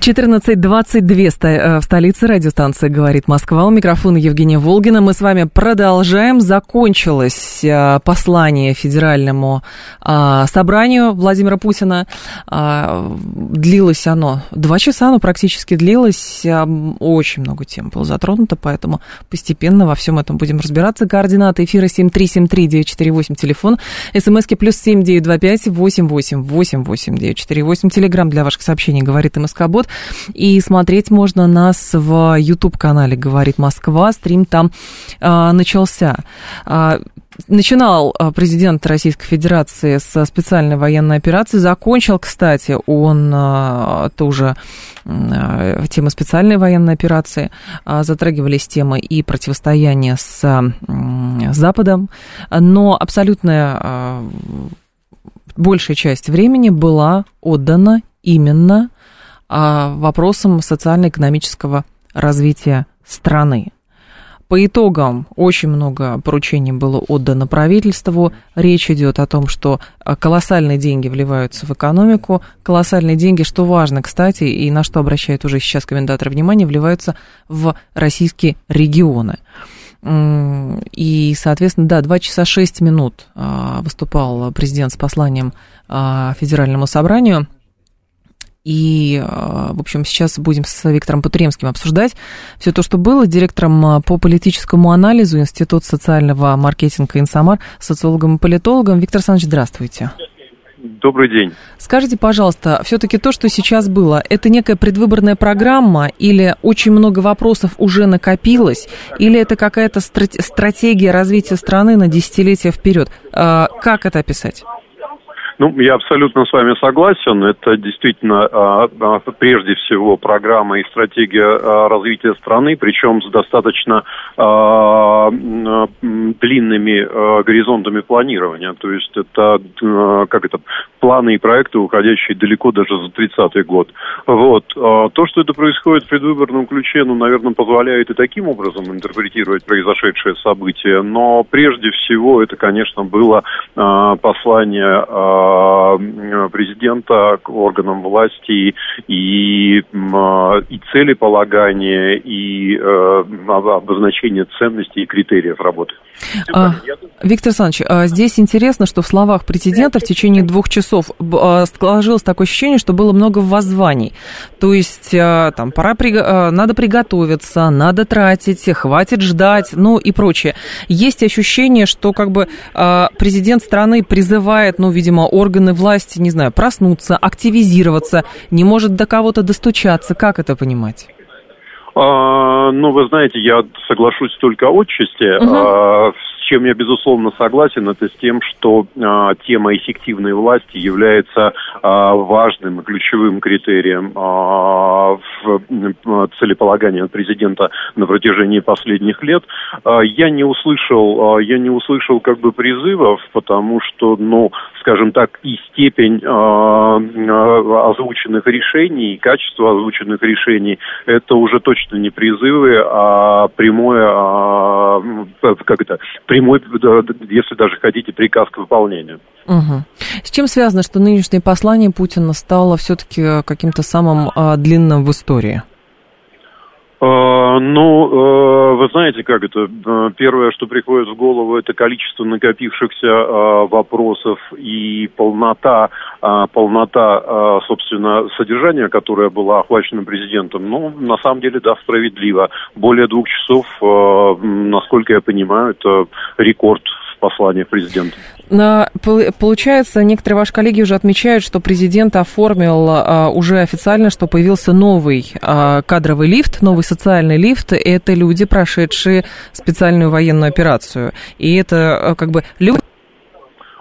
14.22 э, в столице радиостанции «Говорит Москва». У микрофона Евгения Волгина. Мы с вами продолжаем. Закончилось э, послание Федеральному э, собранию Владимира Путина. Длилось оно два часа, оно практически длилось. Очень много тем было затронуто, поэтому постепенно во всем этом будем разбираться. Координаты эфира 7373948, телефон. СМСки плюс 7925 88 88 948. Телеграмм для ваших сообщений «Говорит МСК-бот». И смотреть можно нас в YouTube-канале «Говорит Москва». Стрим там а, начался. А, начинал а, президент Российской Федерации со специальной военной операции. Закончил, кстати, он а, тоже а, темы специальной военной операции. Затрагивались темы и противостояния с Западом. Но абсолютная большая часть времени была отдана именно вопросам социально-экономического развития страны. По итогам очень много поручений было отдано правительству. Речь идет о том, что а, колоссальные деньги вливаются в экономику. Колоссальные деньги, что важно, кстати, и на что обращает уже сейчас комментатор внимание, вливаются в российские регионы. И, соответственно, да, 2 часа 6 минут а, выступал президент с посланием Федеральному собранию – и, а, в общем, сейчас будем с Виктором Патуремским обсуждать все то, что было, директором а, по политическому анализу Института социального маркетинга «Инсамар», социологом и политологом. Виктор Александрович, здравствуйте. Добрый день. Скажите, пожалуйста, все-таки то, что сейчас было, это некая предвыборная программа или очень много вопросов уже накопилось, или это какая-то стратегия развития страны на десятилетия вперед? А, как это описать? Ну, я абсолютно с вами согласен. Это действительно а, а, прежде всего программа и стратегия а, развития страны, причем с достаточно длинными горизонтами планирования. То есть это как это планы и проекты, уходящие далеко даже за 30-й год. Вот. То, что это происходит в предвыборном ключе, ну, наверное, позволяет и таким образом интерпретировать произошедшее событие. Но прежде всего это, конечно, было послание президента к органам власти и, и целеполагания, и э, обозначение ценностей и критериев работы. А, Виктор Александрович, а здесь интересно, что в словах президента в течение двух часов а, сложилось такое ощущение, что было много воззваний. То есть а, там пора при... надо приготовиться, надо тратить, хватит ждать, ну и прочее. Есть ощущение, что как бы президент страны призывает, ну, видимо, органы власти, не знаю, проснуться, активизироваться, не может до кого-то достучаться. Как это понимать? А, ну, вы знаете, я соглашусь только отчасти. Угу. А, чем я, безусловно, согласен, это с тем, что а, тема эффективной власти является а, важным и ключевым критерием а, в целеполагании президента на протяжении последних лет. А, я не услышал, а, я не услышал как бы призывов, потому что, ну, скажем так, и степень а, озвученных решений, и качество озвученных решений, это уже точно не призывы, а прямое, а, как это, прямой, если даже хотите, приказ к выполнению. Угу. С чем связано, что нынешнее послание Путина стало все-таки каким-то самым а, длинным в истории? А, ну, а, вы знаете, как это? А, первое, что приходит в голову, это количество накопившихся вопросов и полнота, полнота, собственно, содержания, которое было охвачено президентом. Ну, на самом деле, да, справедливо. Более двух часов, насколько я понимаю, это рекорд посланиях президента. Получается, некоторые ваши коллеги уже отмечают, что президент оформил а, уже официально, что появился новый а, кадровый лифт, новый социальный лифт. Это люди, прошедшие специальную военную операцию. И это а, как бы люди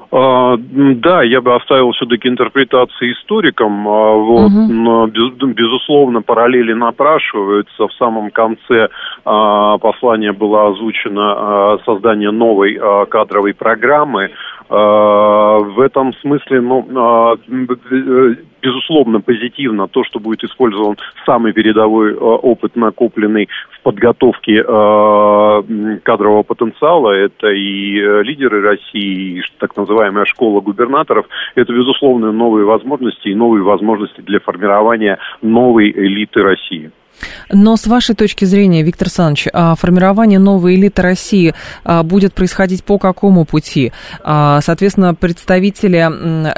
да, я бы оставил все-таки интерпретации историкам. Вот, угу. но, безусловно, параллели напрашиваются. В самом конце послания было озвучено создание новой кадровой программы. В этом смысле, ну, безусловно, позитивно то, что будет использован самый передовой опыт, накопленный в подготовке кадрового потенциала. Это и лидеры России, и так называемая школа губернаторов. Это, безусловно, новые возможности и новые возможности для формирования новой элиты России. Но с вашей точки зрения, Виктор Александрович, а формирование новой элиты России а, будет происходить по какому пути? А, соответственно, представители,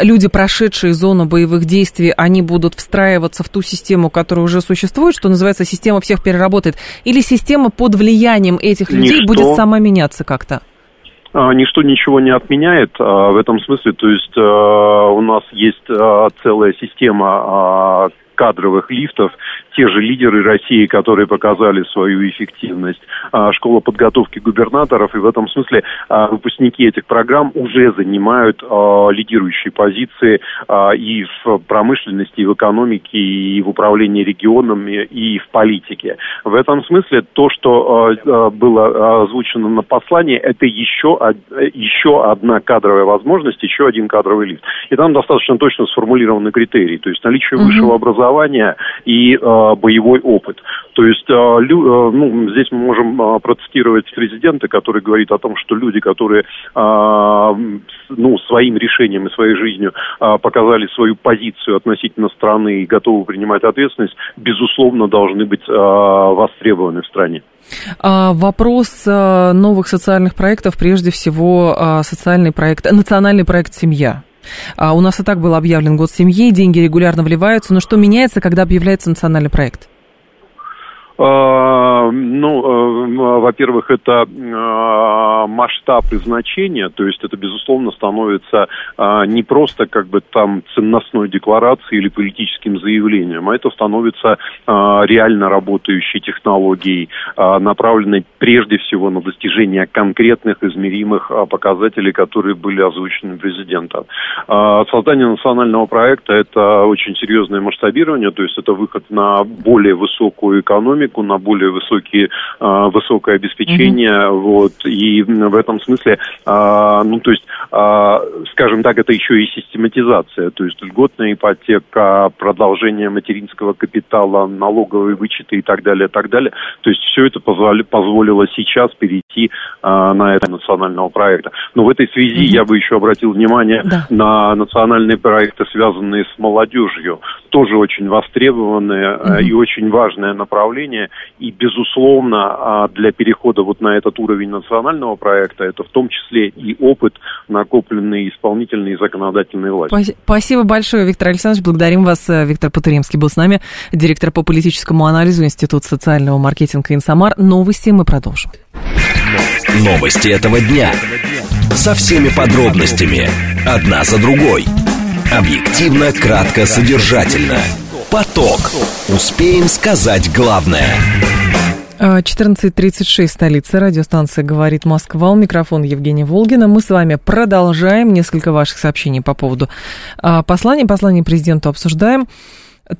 люди, прошедшие зону боевых действий, они будут встраиваться в ту систему, которая уже существует, что называется, система всех переработает? Или система под влиянием этих людей Ничто. будет сама меняться как-то? Ничто ничего не отменяет в этом смысле. То есть у нас есть целая система кадровых лифтов, те же лидеры России, которые показали свою эффективность, а, школа подготовки губернаторов, и в этом смысле а, выпускники этих программ уже занимают а, лидирующие позиции и в промышленности, и в экономике, и в управлении регионами, и в политике. В этом смысле то, что было озвучено на послании, это еще, еще одна кадровая возможность, еще один кадровый лифт. И там достаточно точно сформулированы критерии, то есть наличие высшего образования и боевой опыт. То есть а, ну, здесь мы можем а, процитировать президента, который говорит о том, что люди, которые а, ну, своим решением и своей жизнью показали свою позицию относительно страны и готовы принимать ответственность, безусловно, должны быть востребованы в стране. Вопрос новых социальных проектов, прежде всего социальный проект, национальный проект «Семья». А у нас и так был объявлен год семьи, деньги регулярно вливаются, но что меняется, когда объявляется национальный проект? А, ну, э, во-первых, это а, масштаб и значение, то есть это, безусловно, становится а, не просто как бы там ценностной декларацией или политическим заявлением, а это становится реально работающей технологией, направленной прежде всего на достижение конкретных измеримых показателей, которые были озвучены президентом. Создание национального проекта – это очень серьезное масштабирование, то есть это выход на более высокую экономику, экономику, на более высокие, а, высокое обеспечение, mm-hmm. вот, и в этом смысле, а, ну, то есть, а, скажем так, это еще и систематизация, то есть льготная ипотека, продолжение материнского капитала, налоговые вычеты и так далее, и так далее, то есть все это позволи, позволило сейчас перейти на это национального проекта. Но в этой связи mm-hmm. я бы еще обратил внимание да. на национальные проекты, связанные с молодежью, тоже очень востребованное mm-hmm. и очень важное направление, уровне. И, безусловно, а, для перехода вот на этот уровень национального проекта, это в том числе и опыт, накопленный исполнительной и законодательной властью. Спасибо большое, Виктор Александрович. Благодарим вас. Виктор Патуримский был с нами, директор по политическому анализу Института социального маркетинга «Инсамар». Новости мы продолжим. Новости этого дня. Со всеми подробностями. Одна за другой. Объективно, кратко, содержательно. Поток. Успеем сказать главное. 14.36, столица, радиостанция «Говорит Москва». У микрофона Евгения Волгина. Мы с вами продолжаем несколько ваших сообщений по поводу а, послания. Послание президенту обсуждаем.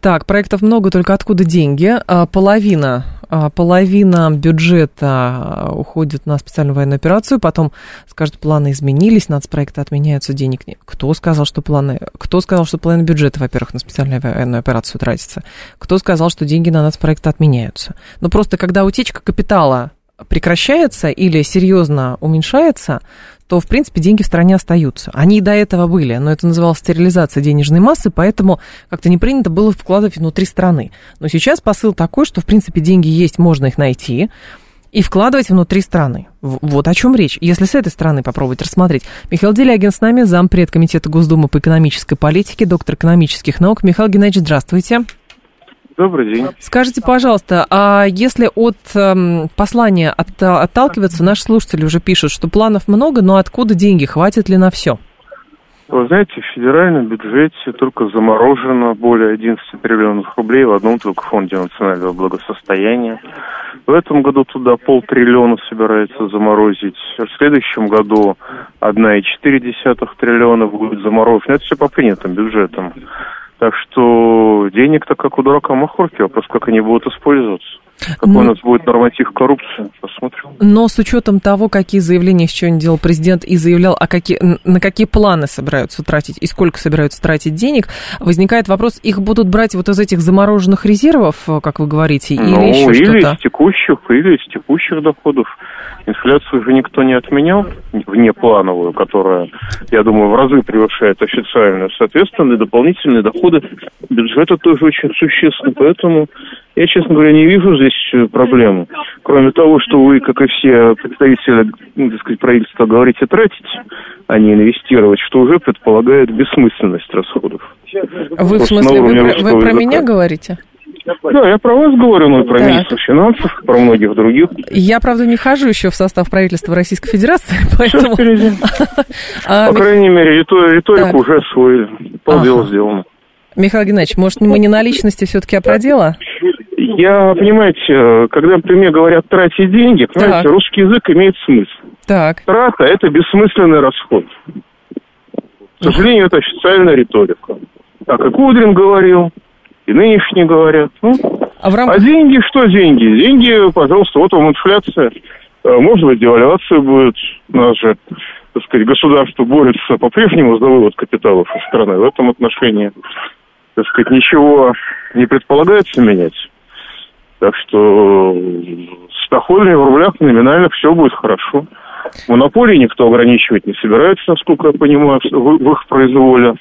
Так, проектов много, только откуда деньги? А, половина а, половина бюджета а, уходит на специальную военную операцию, потом скажут, планы изменились, нацпроекты отменяются, денег нет. Кто сказал, что планы... Кто сказал, что половина бюджета, во-первых, на специальную военную операцию тратится? Кто сказал, что деньги на нацпроекты отменяются? Ну, просто когда утечка капитала прекращается или серьезно уменьшается, то, в принципе, деньги в стране остаются. Они и до этого были, но это называлось стерилизация денежной массы, поэтому как-то не принято было вкладывать внутри страны. Но сейчас посыл такой, что, в принципе, деньги есть, можно их найти, и вкладывать внутри страны. Вот о чем речь. Если с этой стороны попробовать рассмотреть. Михаил Делягин с нами, зампред комитета Госдумы по экономической политике, доктор экономических наук. Михаил Геннадьевич, здравствуйте. Добрый день. Скажите, пожалуйста, а если от э, послания от, отталкиваться, наши слушатели уже пишут, что планов много, но откуда деньги, хватит ли на все? Вы знаете, в федеральном бюджете только заморожено более 11 триллионов рублей в одном только фонде национального благосостояния. В этом году туда полтриллиона собирается заморозить. В следующем году 1,4 триллиона будет заморожено. Это все по принятым бюджетам. Так что денег-то как у дурака махорки, вопрос, как они будут использоваться. Какой у нас будет норматив коррупции, посмотрим. Но с учетом того, какие заявления еще не делал президент и заявлял, а какие, на какие планы собираются тратить и сколько собираются тратить денег, возникает вопрос, их будут брать вот из этих замороженных резервов, как вы говорите, или ну, еще или что-то? из текущих, или из текущих доходов. Инфляцию же никто не отменял, внеплановую, которая, я думаю, в разы превышает официальную. Соответственно, дополнительные доходы бюджета тоже очень существенны. Поэтому я, честно говоря, не вижу здесь э, проблемы. Кроме того, что вы, как и все представители, ну, так сказать, правительства, говорите тратить, а не инвестировать, что уже предполагает бессмысленность расходов. Вы в смысле, вы, про, вы про меня говорите? Да, я про вас говорю, но и про Так. министра финансов, про многих других. Я, правда, не хожу еще в состав правительства Российской Федерации, Все поэтому... впереди. А, По крайней мере, ритор- риторику уже освоили. Полдела сделано. Михаил Геннадьевич, может, мы не на личности все-таки, а про дело? Я, понимаете, э, когда при мне говорят тратить деньги, понимаете, Так. русский язык имеет смысл. Так, Трата – это бессмысленный расход. К сожалению, это официальная риторика. Так и Кудрин говорил, и нынешние говорят. Ну, а в а рамках... деньги, что деньги? Деньги, пожалуйста, вот вам инфляция. Э, Может быть, девальвация будет. У нас же, так сказать, государство борется по-прежнему за вывод капиталов из страны. В этом отношении, так сказать, ничего не предполагается менять. Так что с доходами в рублях номинально все будет хорошо. Монополии никто ограничивать не собирается, насколько я понимаю, в их произволе.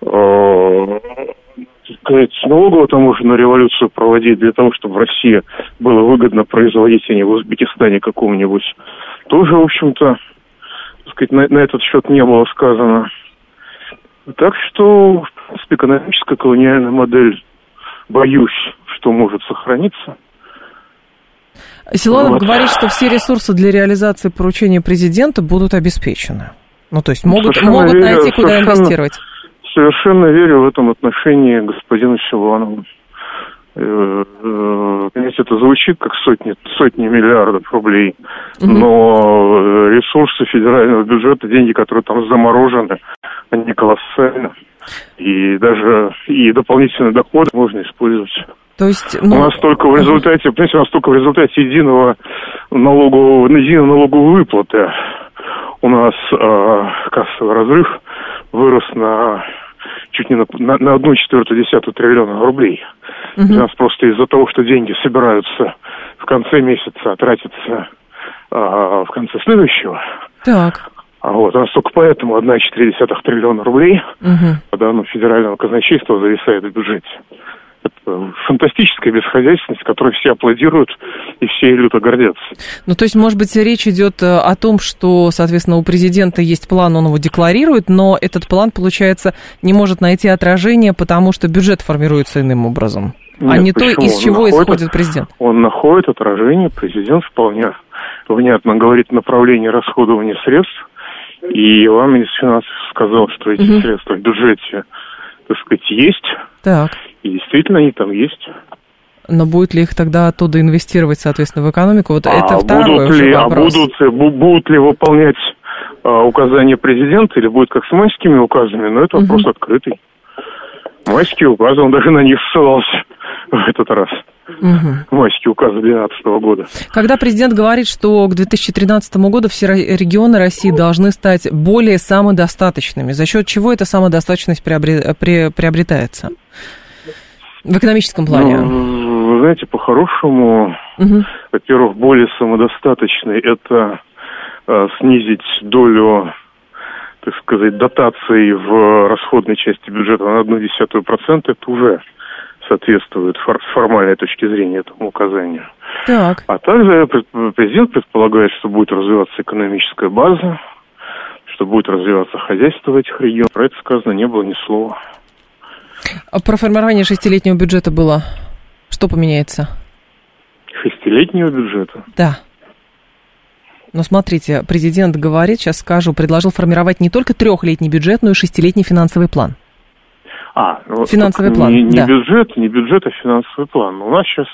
Так сказать, налоговую таможенную революцию проводить для того, чтобы в России было выгодно производить, а не в Узбекистане каком-нибудь. Тоже, в общем-то, сказать, на, на этот счет не было сказано. Так что, в принципе, экономическая колониальная модель, боюсь, что может сохраниться. Силуанов Вот. говорит, что все ресурсы для реализации поручения президента будут обеспечены. Ну, то есть могут, Совершенно могут верю, найти, куда совершенно. инвестировать. Совершенно верю в этом отношении господину Силуанову. Э, э, Понимаете, это звучит как сотни, сотни миллиардов рублей, но э, ресурсы федерального бюджета, деньги, которые там заморожены, они колоссальны. И даже и дополнительные доходы можно использовать. То есть, У ну, нас только в результате, понимаете, у нас только в результате единого налогового, единой налоговой выплаты у нас э, кассовый разрыв вырос на чуть не на, на, на одну четвертую десятую триллиона рублей. У мгм. нас просто из-за того, что деньги собираются в конце месяца, а тратятся э, в конце следующего. так. А вот, у нас только поэтому 1,4 триллиона рублей мгм. по данным федерального казначейства зависает в бюджете. Это фантастическая бесхозяйственность, которой все аплодируют и все люто гордятся. Ну, то есть, может быть, речь идет э, о том, что, соответственно, у президента есть план, он его декларирует, но этот план, получается, не может найти отражение, потому что бюджет формируется иным образом, а Нет, не то, почему? из Он чего находит- исходит президент. Он находит отражение, президент вполне внятно говорит направление расходования средств, и вам министр финансов сказал, что эти Мгм. средства в бюджете, так сказать, есть, Так. И действительно они там есть. Но будет ли их тогда оттуда инвестировать, соответственно, в экономику? Вот а это второй будут ли, а вопрос. будут, ли- бу- будут ли выполнять а, указания президента или будет как с майскими указами, но это вопрос Мгм. открытый. Майские указы, он даже на них ссылался в этот раз. Мгм. Майские указы 2012 года. Когда президент говорит, что к 2013 году все регионы России должны стать более самодостаточными, за счет чего эта самодостаточность приобретается? В экономическом плане. Ну, вы знаете, по-хорошему, Мгм. во-первых, более самодостаточный – это э, снизить долю, так сказать, дотаций в расходной части бюджета на одну десятую процента. Это уже соответствует фор- с формальной точки зрения этому указанию. Так. А также президент предполагает, что будет развиваться экономическая база, что будет развиваться хозяйство в этих регионах. Про это сказано не было ни слова. А Про формирование шестилетнего бюджета было. Что поменяется? Шестилетнего бюджета. Да. Но смотрите, президент говорит, сейчас скажу, предложил формировать не только трехлетний бюджет, но и шестилетний финансовый план. А, ну, Финансовый план, Не, не да. бюджет, не бюджет, а финансовый план. У нас сейчас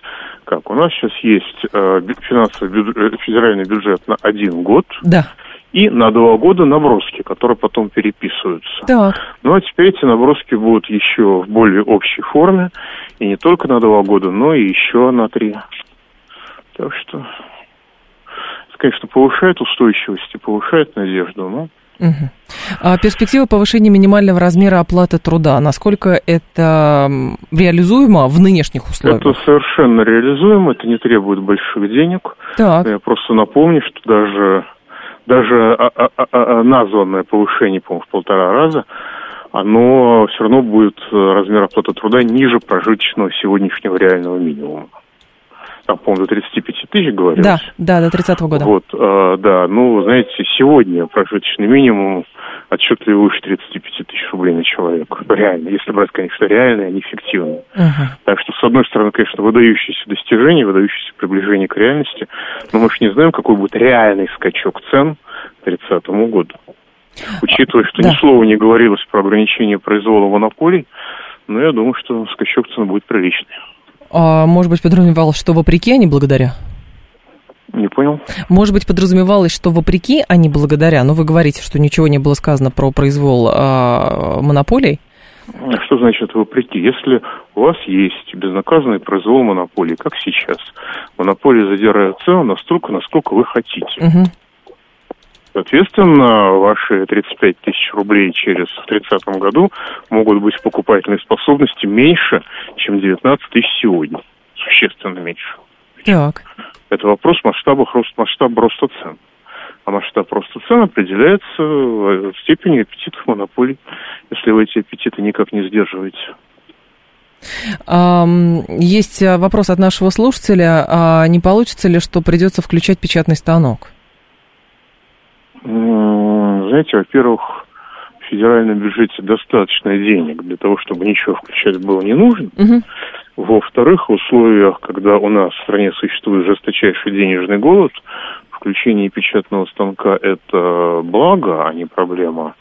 как? У нас сейчас есть э, финансовый бюджет, э, федеральный бюджет на один год Да. И на два года наброски, которые потом переписываются. Так. Ну а теперь эти наброски будут еще в более общей форме, и не только на два года, но и еще на три. Так что, это, конечно, повышает устойчивость и повышает надежду, но Угу. А перспектива повышения минимального размера оплаты труда, насколько это реализуемо в нынешних условиях? Это совершенно реализуемо, это не требует больших денег. Так. Я просто напомню, что даже, даже а, а, а, а названное повышение, по-моему, в полтора раза, оно все равно будет э, размер оплаты труда ниже прожиточного сегодняшнего реального минимума там, по-моему, до 35 тысяч говорилось. Да, да, до 30 -го года. Вот, э, да, ну, знаете, сегодня прожиточный минимум отчетливо выше 35 тысяч рублей на человека. Реально, если брать, конечно, реальные, а не фиктивные. Uh-huh. Так что, с одной стороны, конечно, выдающиеся достижения, выдающееся приближение к реальности, но мы же не знаем, какой будет реальный скачок цен к 30 году. Учитывая, что да. ни слова не говорилось про ограничение произвола монополий, но я думаю, что скачок цен будет приличный. А, может быть, подразумевалось, что вопреки, а не благодаря? Не понял. Может быть, подразумевалось, что вопреки, а не благодаря? Но ну, вы говорите, что ничего не было сказано про произвол а, монополий. Что значит вопреки? Если у вас есть безнаказанный произвол монополии, как сейчас, монополия задирает цену настолько, насколько вы хотите. Угу. Соответственно, ваши 35 тысяч рублей через в 30 году могут быть покупательной способности меньше, чем 19 тысяч сегодня. Существенно меньше. Так. Это вопрос масштаба, масштаба роста цен. А масштаб роста цен определяется в степени аппетитов монополий, если вы эти аппетиты никак не сдерживаете. Есть вопрос от нашего слушателя. А не получится ли, что придется включать печатный станок? Знаете, во-первых, в федеральном бюджете достаточно денег для того, чтобы ничего включать было не нужно. Угу. Во-вторых, в условиях, когда у нас в стране существует жесточайший денежный голод, включение печатного станка – это благо, а не проблема,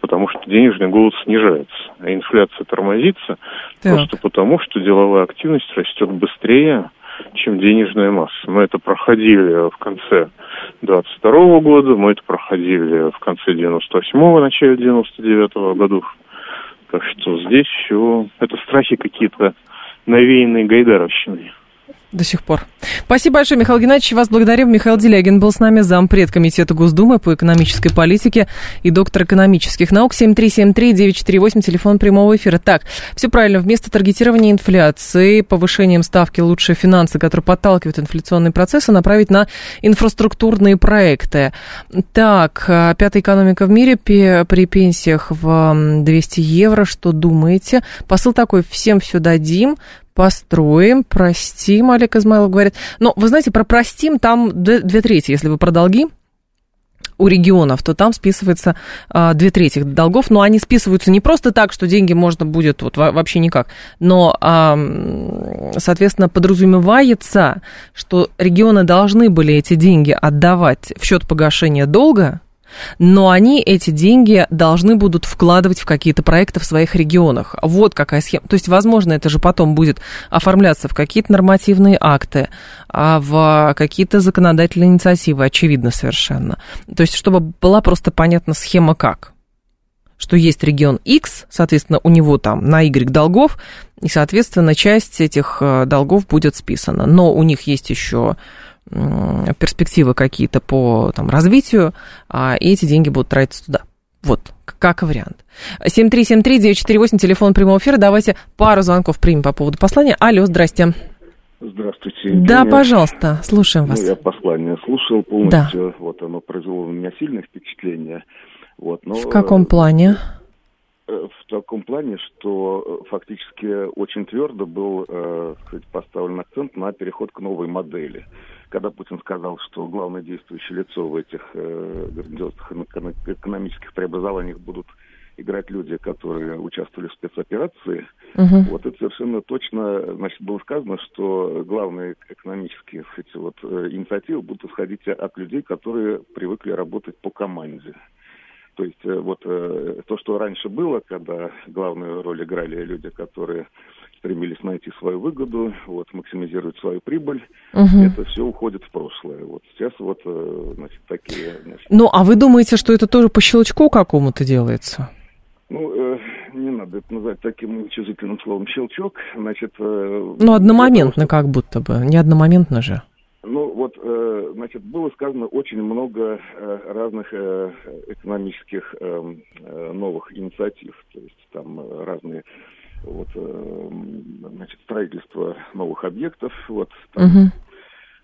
потому что денежный голод снижается, а инфляция тормозится так. просто потому, что деловая активность растет быстрее, чем денежная масса. Мы это проходили в конце 22 года, мы это проходили в конце 98-го, начале 99-го годов. Так что здесь все, это страхи какие-то навеянные Гайдаровщиной до сих пор. Спасибо большое, Михаил Геннадьевич. Вас благодарим. Михаил Делягин был с нами, зампред Комитета Госдумы по экономической политике и доктор экономических наук. 7373948, телефон прямого эфира. Так, все правильно. Вместо таргетирования инфляции, повышением ставки лучшие финансы, которые подталкивают инфляционные процессы, направить на инфраструктурные проекты. Так, а, пятая экономика в мире при пенсиях в 200 евро. Что думаете? Посыл такой, всем все дадим, построим, простим, Олег Измайлов говорит. Но, вы знаете, про простим там две трети, если вы про долги, у регионов, то там списывается а, две трети долгов, но они списываются не просто так, что деньги можно будет вот вообще никак, но, а, соответственно, подразумевается, что регионы должны были эти деньги отдавать в счет погашения долга, но они эти деньги должны будут вкладывать в какие-то проекты в своих регионах. Вот какая схема. То есть, возможно, это же потом будет оформляться в какие-то нормативные акты, а в какие-то законодательные инициативы, очевидно совершенно. То есть, чтобы была просто понятна схема как что есть регион X, соответственно, у него там на Y долгов, и, соответственно, часть этих э, долгов будет списана. Но у них есть еще перспективы какие-то по там, развитию, а, и эти деньги будут тратиться туда. Вот, как вариант. 7373948, телефон прямого эфира. Давайте пару звонков примем по поводу послания. Алло, здрасте. Здравствуйте. Да, Евгения. пожалуйста, слушаем вас. Ну, я послание слушал полностью. Да. Вот оно произвело на меня сильное впечатление. Вот, но, в каком плане? Э, в таком плане, что э, фактически очень твердо был э, сказать, поставлен акцент на переход к новой модели когда Путин сказал, что главное действующее лицо в этих э, грандиозных экономических преобразованиях будут играть люди, которые участвовали в спецоперации. Uh-huh. Вот это совершенно точно, значит, было сказано, что главные экономические эти вот, э, инициативы будут исходить от людей, которые привыкли работать по команде. То есть э, вот э, то, что раньше было, когда главную роль играли люди, которые стремились найти свою выгоду, вот, максимизировать свою прибыль. Угу. Это все уходит в прошлое. Вот сейчас вот, э, значит, такие... Значит... Ну, а вы думаете, что это тоже по щелчку какому-то делается? Ну, э, не надо это назвать таким уничижительным словом щелчок. Значит, э, ну, одномоментно что... как будто бы, не одномоментно же. Ну, Вот, э, значит, было сказано очень много э, разных э, экономических эм, новых инициатив, то есть там разные вот, значит, строительство новых объектов, вот, там, угу.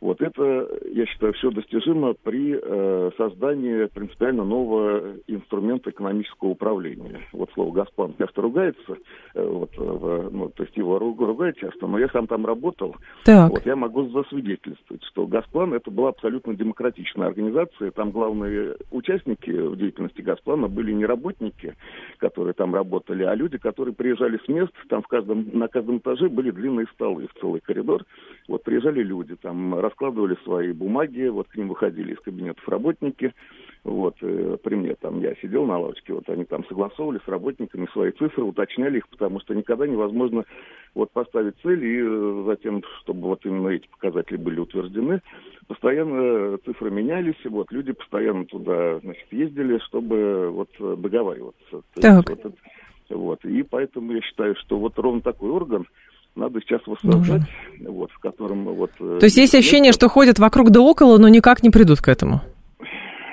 Вот это, я считаю, все достижимо при э, создании принципиально нового инструмента экономического управления. Вот слово «Газплан» часто ругается, э, вот, э, ну, то есть его ругают часто, но я сам там работал. Так. Вот, я могу засвидетельствовать, что «Газплан» это была абсолютно демократичная организация. Там главные участники в деятельности «Газплана» были не работники, которые там работали, а люди, которые приезжали с мест, там в каждом, на каждом этаже были длинные столы в целый коридор. Вот приезжали люди, там раскладывали свои бумаги, вот к ним выходили из кабинетов работники, вот, э, при мне там я сидел на лавочке, вот они там согласовывали с работниками свои цифры, уточняли их, потому что никогда невозможно вот поставить цели и э, затем, чтобы вот именно эти показатели были утверждены, постоянно цифры менялись, и вот люди постоянно туда, значит, ездили, чтобы вот договариваться. Так. Есть, вот, вот, и поэтому я считаю, что вот ровно такой орган, надо сейчас воссоздать, вот, в котором вот... Э, То есть есть ощущение, что ходят вокруг да около, но никак не придут к этому?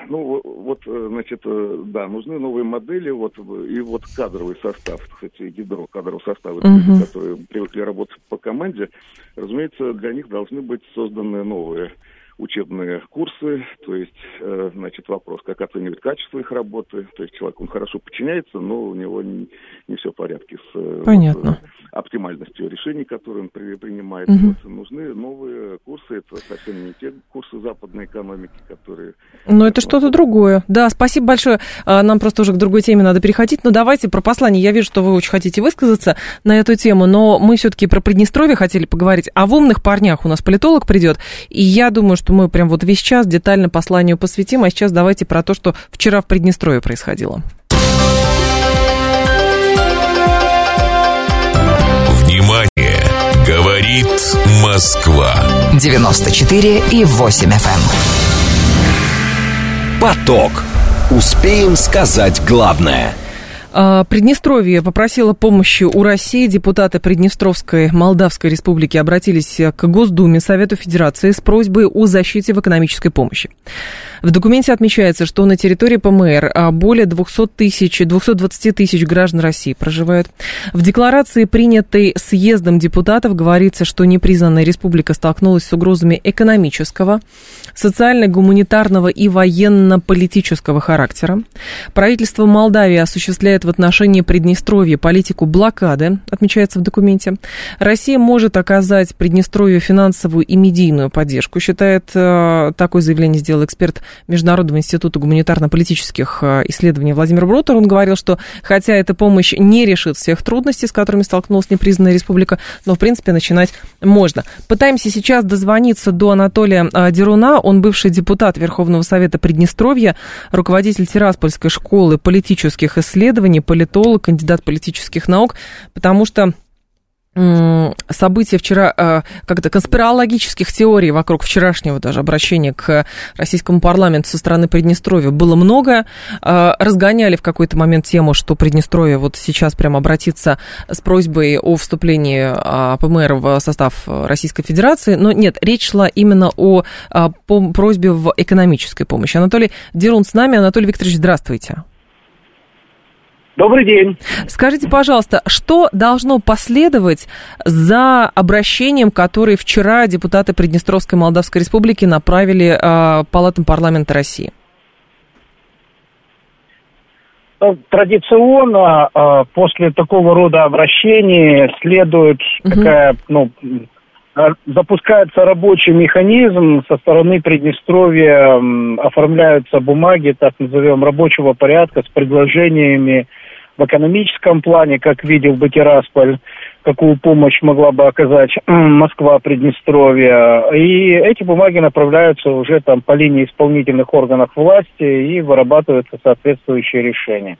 Ну, вот, э, значит, э, да, нужны новые модели, вот, и вот кадровый состав, кстати, ядро кадрового состава, угу. которые привыкли работать по команде, разумеется, для них должны быть созданы новые учебные курсы, то есть, э, значит, вопрос, как оценивать качество их работы, то есть человек, он хорошо подчиняется, но у него не, не все в порядке с э, Понятно. Вот, э, оптимальностью решений, которые он при, принимает. Угу. Вот, нужны новые курсы, это совсем не те курсы западной экономики, которые... Но это что-то другое. Да, спасибо большое. А, нам просто уже к другой теме надо переходить, но давайте про послание. Я вижу, что вы очень хотите высказаться на эту тему, но мы все-таки про Приднестровье хотели поговорить. А в умных парнях у нас политолог придет, и я думаю, что мы прям вот весь час детально посланию посвятим, а сейчас давайте про то, что вчера в Приднестровье происходило. Внимание! Говорит Москва. 94 и 8 FM. Эм. Поток. Успеем сказать главное – Приднестровье попросило помощи у России. Депутаты Приднестровской Молдавской Республики обратились к Госдуме Совету Федерации с просьбой о защите в экономической помощи. В документе отмечается, что на территории ПМР а, более 200 тысяч, 220 тысяч граждан России проживают. В декларации, принятой съездом депутатов, говорится, что непризнанная республика столкнулась с угрозами экономического, социально-гуманитарного и военно-политического характера. Правительство Молдавии осуществляет в отношении Приднестровья политику блокады, отмечается в документе. Россия может оказать Приднестровью финансовую и медийную поддержку, считает, э, такое заявление сделал эксперт Международного института гуманитарно-политических э, исследований Владимир Брутер. Он говорил, что хотя эта помощь не решит всех трудностей, с которыми столкнулась непризнанная республика, но, в принципе, начинать можно. Пытаемся сейчас дозвониться до Анатолия э, Деруна. Он бывший депутат Верховного Совета Приднестровья, руководитель Тираспольской школы политических исследований, политолог, кандидат политических наук, потому что события вчера, э, как-то конспирологических теорий вокруг вчерашнего даже обращения к российскому парламенту со стороны Приднестровья было много. Э, разгоняли в какой-то момент тему, что Приднестровье вот сейчас прямо обратится с просьбой о вступлении а, ПМР в состав Российской Федерации. Но нет, речь шла именно о просьбе в экономической помощи. Анатолий Дерун с нами. Анатолий Викторович, здравствуйте. Добрый день. Скажите, пожалуйста, что должно последовать за обращением, которое вчера депутаты Приднестровской Молдавской Республики направили э, Палатам парламента России? Ну, традиционно э, после такого рода обращений следует угу. такая, ну, запускается рабочий механизм со стороны Приднестровья, оформляются бумаги, так назовем, рабочего порядка с предложениями в экономическом плане, как видел бы Тирасполь, какую помощь могла бы оказать Москва, Приднестровье. И эти бумаги направляются уже там по линии исполнительных органов власти и вырабатываются соответствующие решения.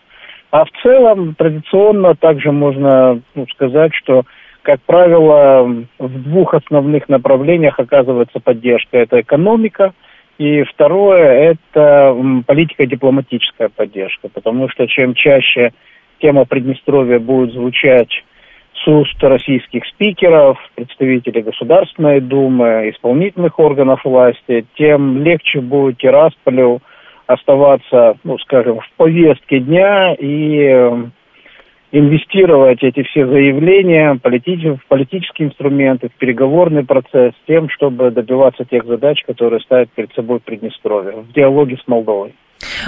А в целом традиционно также можно ну, сказать, что, как правило, в двух основных направлениях оказывается поддержка. Это экономика, и второе – это политика дипломатическая поддержка, потому что чем чаще тема Приднестровья будет звучать с уст российских спикеров, представителей Государственной Думы, исполнительных органов власти, тем легче будет Тирасполю оставаться, ну, скажем, в повестке дня и инвестировать эти все заявления полити- в политические инструменты, в переговорный процесс, тем, чтобы добиваться тех задач, которые ставит перед собой Приднестровье в диалоге с Молдовой.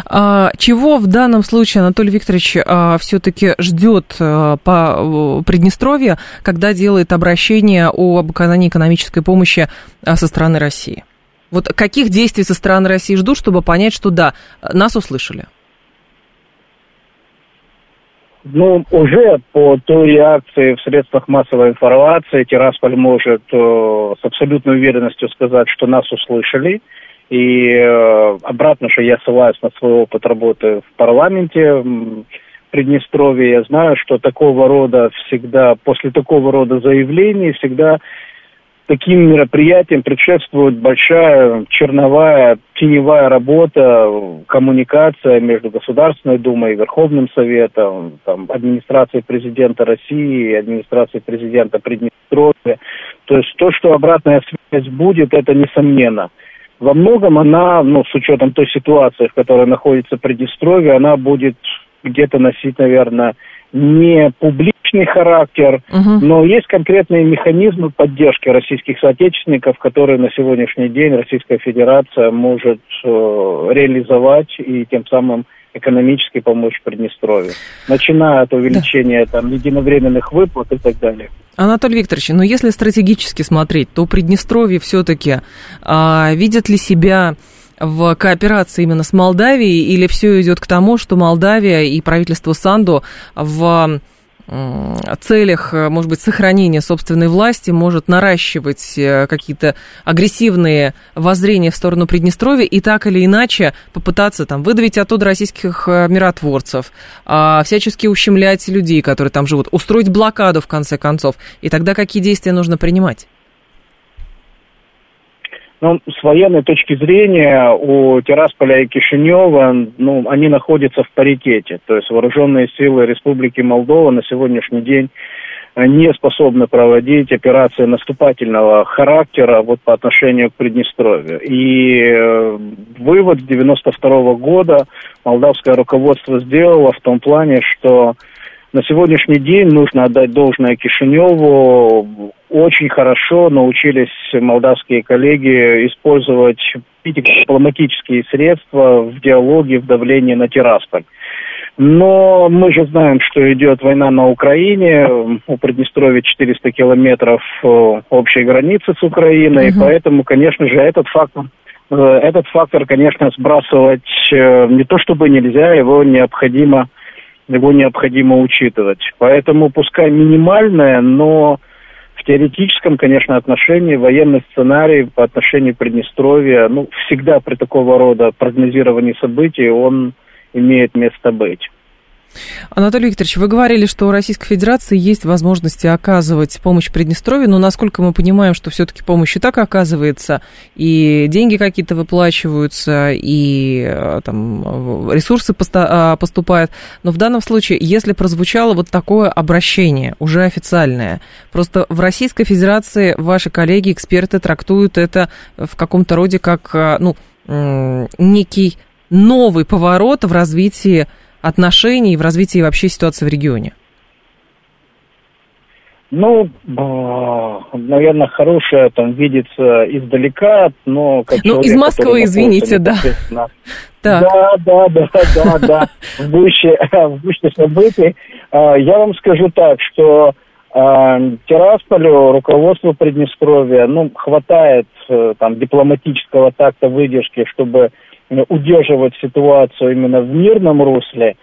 А, чего в данном случае Анатолий Викторович а, все-таки ждет а, по Приднестровье, когда делает обращение об оказании экономической помощи а, со стороны России? Вот каких действий со стороны России ждут, чтобы понять, что да, нас услышали? Ну, уже по той реакции в средствах массовой информации Тирасполь может э, с абсолютной уверенностью сказать, что нас услышали. И э, обратно же я ссылаюсь на свой опыт работы в парламенте в Приднестровье. Я знаю, что такого рода всегда, после такого рода заявлений всегда таким мероприятиям предшествует большая черновая, теневая работа, коммуникация между Государственной Думой и Верховным Советом, там, администрацией президента России, администрацией президента Приднестровья. То есть то, что обратная связь будет, это несомненно. Во многом она, ну, с учетом той ситуации, в которой находится Приднестровье, она будет где-то носить, наверное, не публичный характер, угу. но есть конкретные механизмы поддержки российских соотечественников, которые на сегодняшний день Российская Федерация может э, реализовать и тем самым экономически помочь Приднестровью, начиная от увеличения да. там единовременных выплат и так далее. Анатолий Викторович, но если стратегически смотреть, то Приднестровье все-таки а, видит ли себя в кооперации именно с Молдавией, или все идет к тому, что Молдавия и правительство Санду в целях, может быть, сохранения собственной власти может наращивать э, какие-то агрессивные воззрения в сторону Приднестровья и так или иначе попытаться там выдавить оттуда российских э, миротворцев, а, всячески ущемлять людей, которые там живут, устроить блокаду в конце концов. И тогда какие действия нужно принимать? Ну, с военной точки зрения у Тирасполя и Кишинева, ну, они находятся в паритете. То есть вооруженные силы Республики Молдова на сегодняшний день не способны проводить операции наступательного характера вот по отношению к Приднестровью. И э, вывод с 92 года молдавское руководство сделало в том плане, что на сегодняшний день нужно отдать должное Кишиневу. Очень хорошо научились молдавские коллеги использовать дипломатические средства в диалоге, в давлении на Тирасполь. Но мы же знаем, что идет война на Украине, у Приднестровья 400 километров э, общей границы с Украиной, угу. поэтому, конечно же, этот фактор, э, этот фактор, конечно, сбрасывать э, не то чтобы нельзя, его необходимо его необходимо учитывать. Поэтому пускай минимальное, но в теоретическом, конечно, отношении военный сценарий по отношению Приднестровья, ну, всегда при такого рода прогнозировании событий он имеет место быть. Анатолий Викторович, вы говорили, что у Российской Федерации есть возможности оказывать помощь Приднестровью, но насколько мы понимаем, что все-таки помощь и так оказывается, и деньги какие-то выплачиваются, и э, там ресурсы а, поступают. Но в данном случае, если прозвучало вот такое обращение, уже официальное, просто в Российской Федерации ваши коллеги, эксперты трактуют это в каком-то роде как, э, ну, некий новый поворот в развитии отношений и в развитии вообще ситуации в регионе? Ну, наверное, хорошее там видится издалека, но как Ну, человек, из Москвы, извините, да. Да, да, да, да, да, в гуще, в гуще событий. А, я вам скажу так, что а, Тирасполю, руководству Приднестровья, ну, хватает э, там дипломатического такта выдержки, чтобы удерживать ситуацию именно в мирном русле,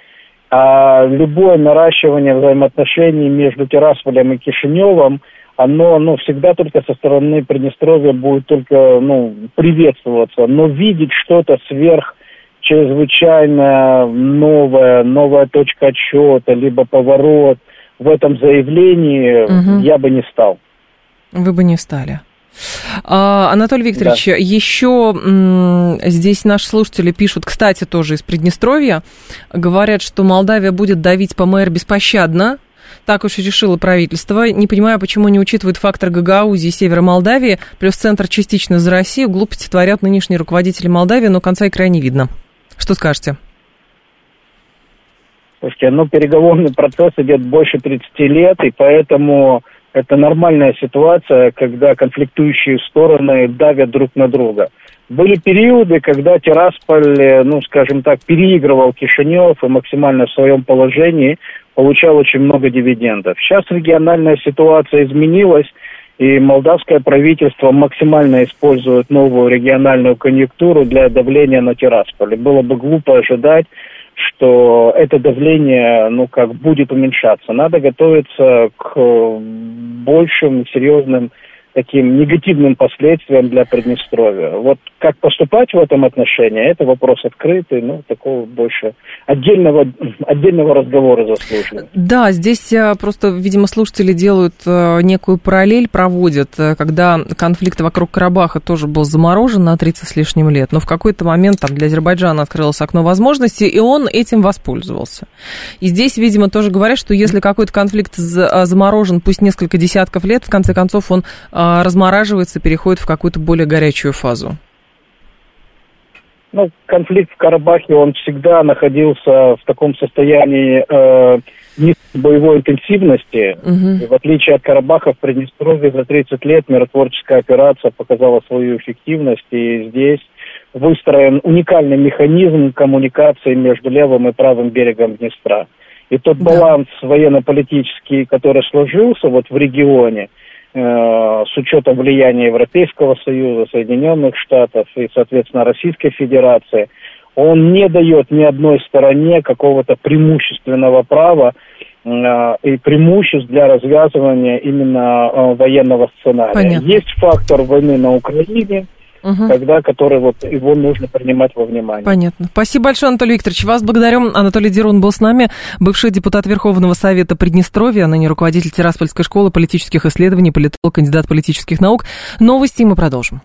а любое наращивание взаимоотношений между Тирасполем и Кишиневым, оно ну, всегда только со стороны Приднестровья будет только ну, приветствоваться. Но видеть что-то сверх чрезвычайно новое, новая точка отсчета, либо поворот в этом заявлении угу. я бы не стал. Вы бы не стали. А, Анатолий Викторович, да. еще здесь наши слушатели пишут, кстати, тоже из Приднестровья, говорят, что Молдавия будет давить по МР беспощадно, Так уж и решило правительство. Не понимаю, почему не учитывают фактор Гагаузии и севера Молдавии, плюс центр частично за Россию. Глупости творят нынешние руководители Молдавии, но конца и края не видно. Что скажете? Слушайте, ну, переговорный процесс идет больше 30 лет, и поэтому это нормальная ситуация, когда конфликтующие стороны давят друг на друга. Были периоды, когда Тирасполь, э, ну, скажем так, переигрывал Кишинев и максимально в своем положении получал очень много дивидендов. Сейчас региональная ситуация изменилась, и молдавское правительство максимально использует новую региональную конъюнктуру для давления на Тирасполь. Было бы глупо ожидать, что это давление, ну, как будет уменьшаться. Надо готовиться к большим серьезным таким негативным последствиям для Приднестровья. Вот как поступать в этом отношении, это вопрос открытый, ну, такого больше отдельного, отдельного разговора заслуживает. Да, здесь э, просто, видимо, слушатели делают э, некую параллель, проводят, э, когда конфликт вокруг Карабаха тоже был заморожен на 30 с лишним лет, но в какой-то момент там для Азербайджана открылось окно возможностей, и он этим воспользовался. И здесь, видимо, тоже говорят, что если какой-то конфликт заморожен, пусть несколько десятков лет, в конце концов он размораживается, переходит в какую-то более горячую фазу. Ну, конфликт в Карабахе, он всегда находился в таком состоянии э, боевой интенсивности. Угу. И в отличие от Карабаха в Приднестровье за 30 лет миротворческая операция показала свою эффективность. И здесь выстроен уникальный механизм коммуникации между левым и правым берегом Днестра. И тот да. баланс военно-политический, который сложился вот в регионе – с учетом влияния Европейского Союза, Соединенных Штатов и, соответственно, Российской Федерации, он не дает ни одной стороне какого-то преимущественного права э, и преимуществ для развязывания именно э, военного сценария. Понятно. Есть фактор войны на Украине, угу. тогда, который вот его нужно принимать во внимание. Понятно. Спасибо большое, Анатолий Викторович. Вас благодарю. Анатолий Дерун был с нами, бывший депутат Верховного Совета Приднестровья, ныне руководитель Тираспольской школы политических исследований, политолог, кандидат политических наук. Новости мы продолжим.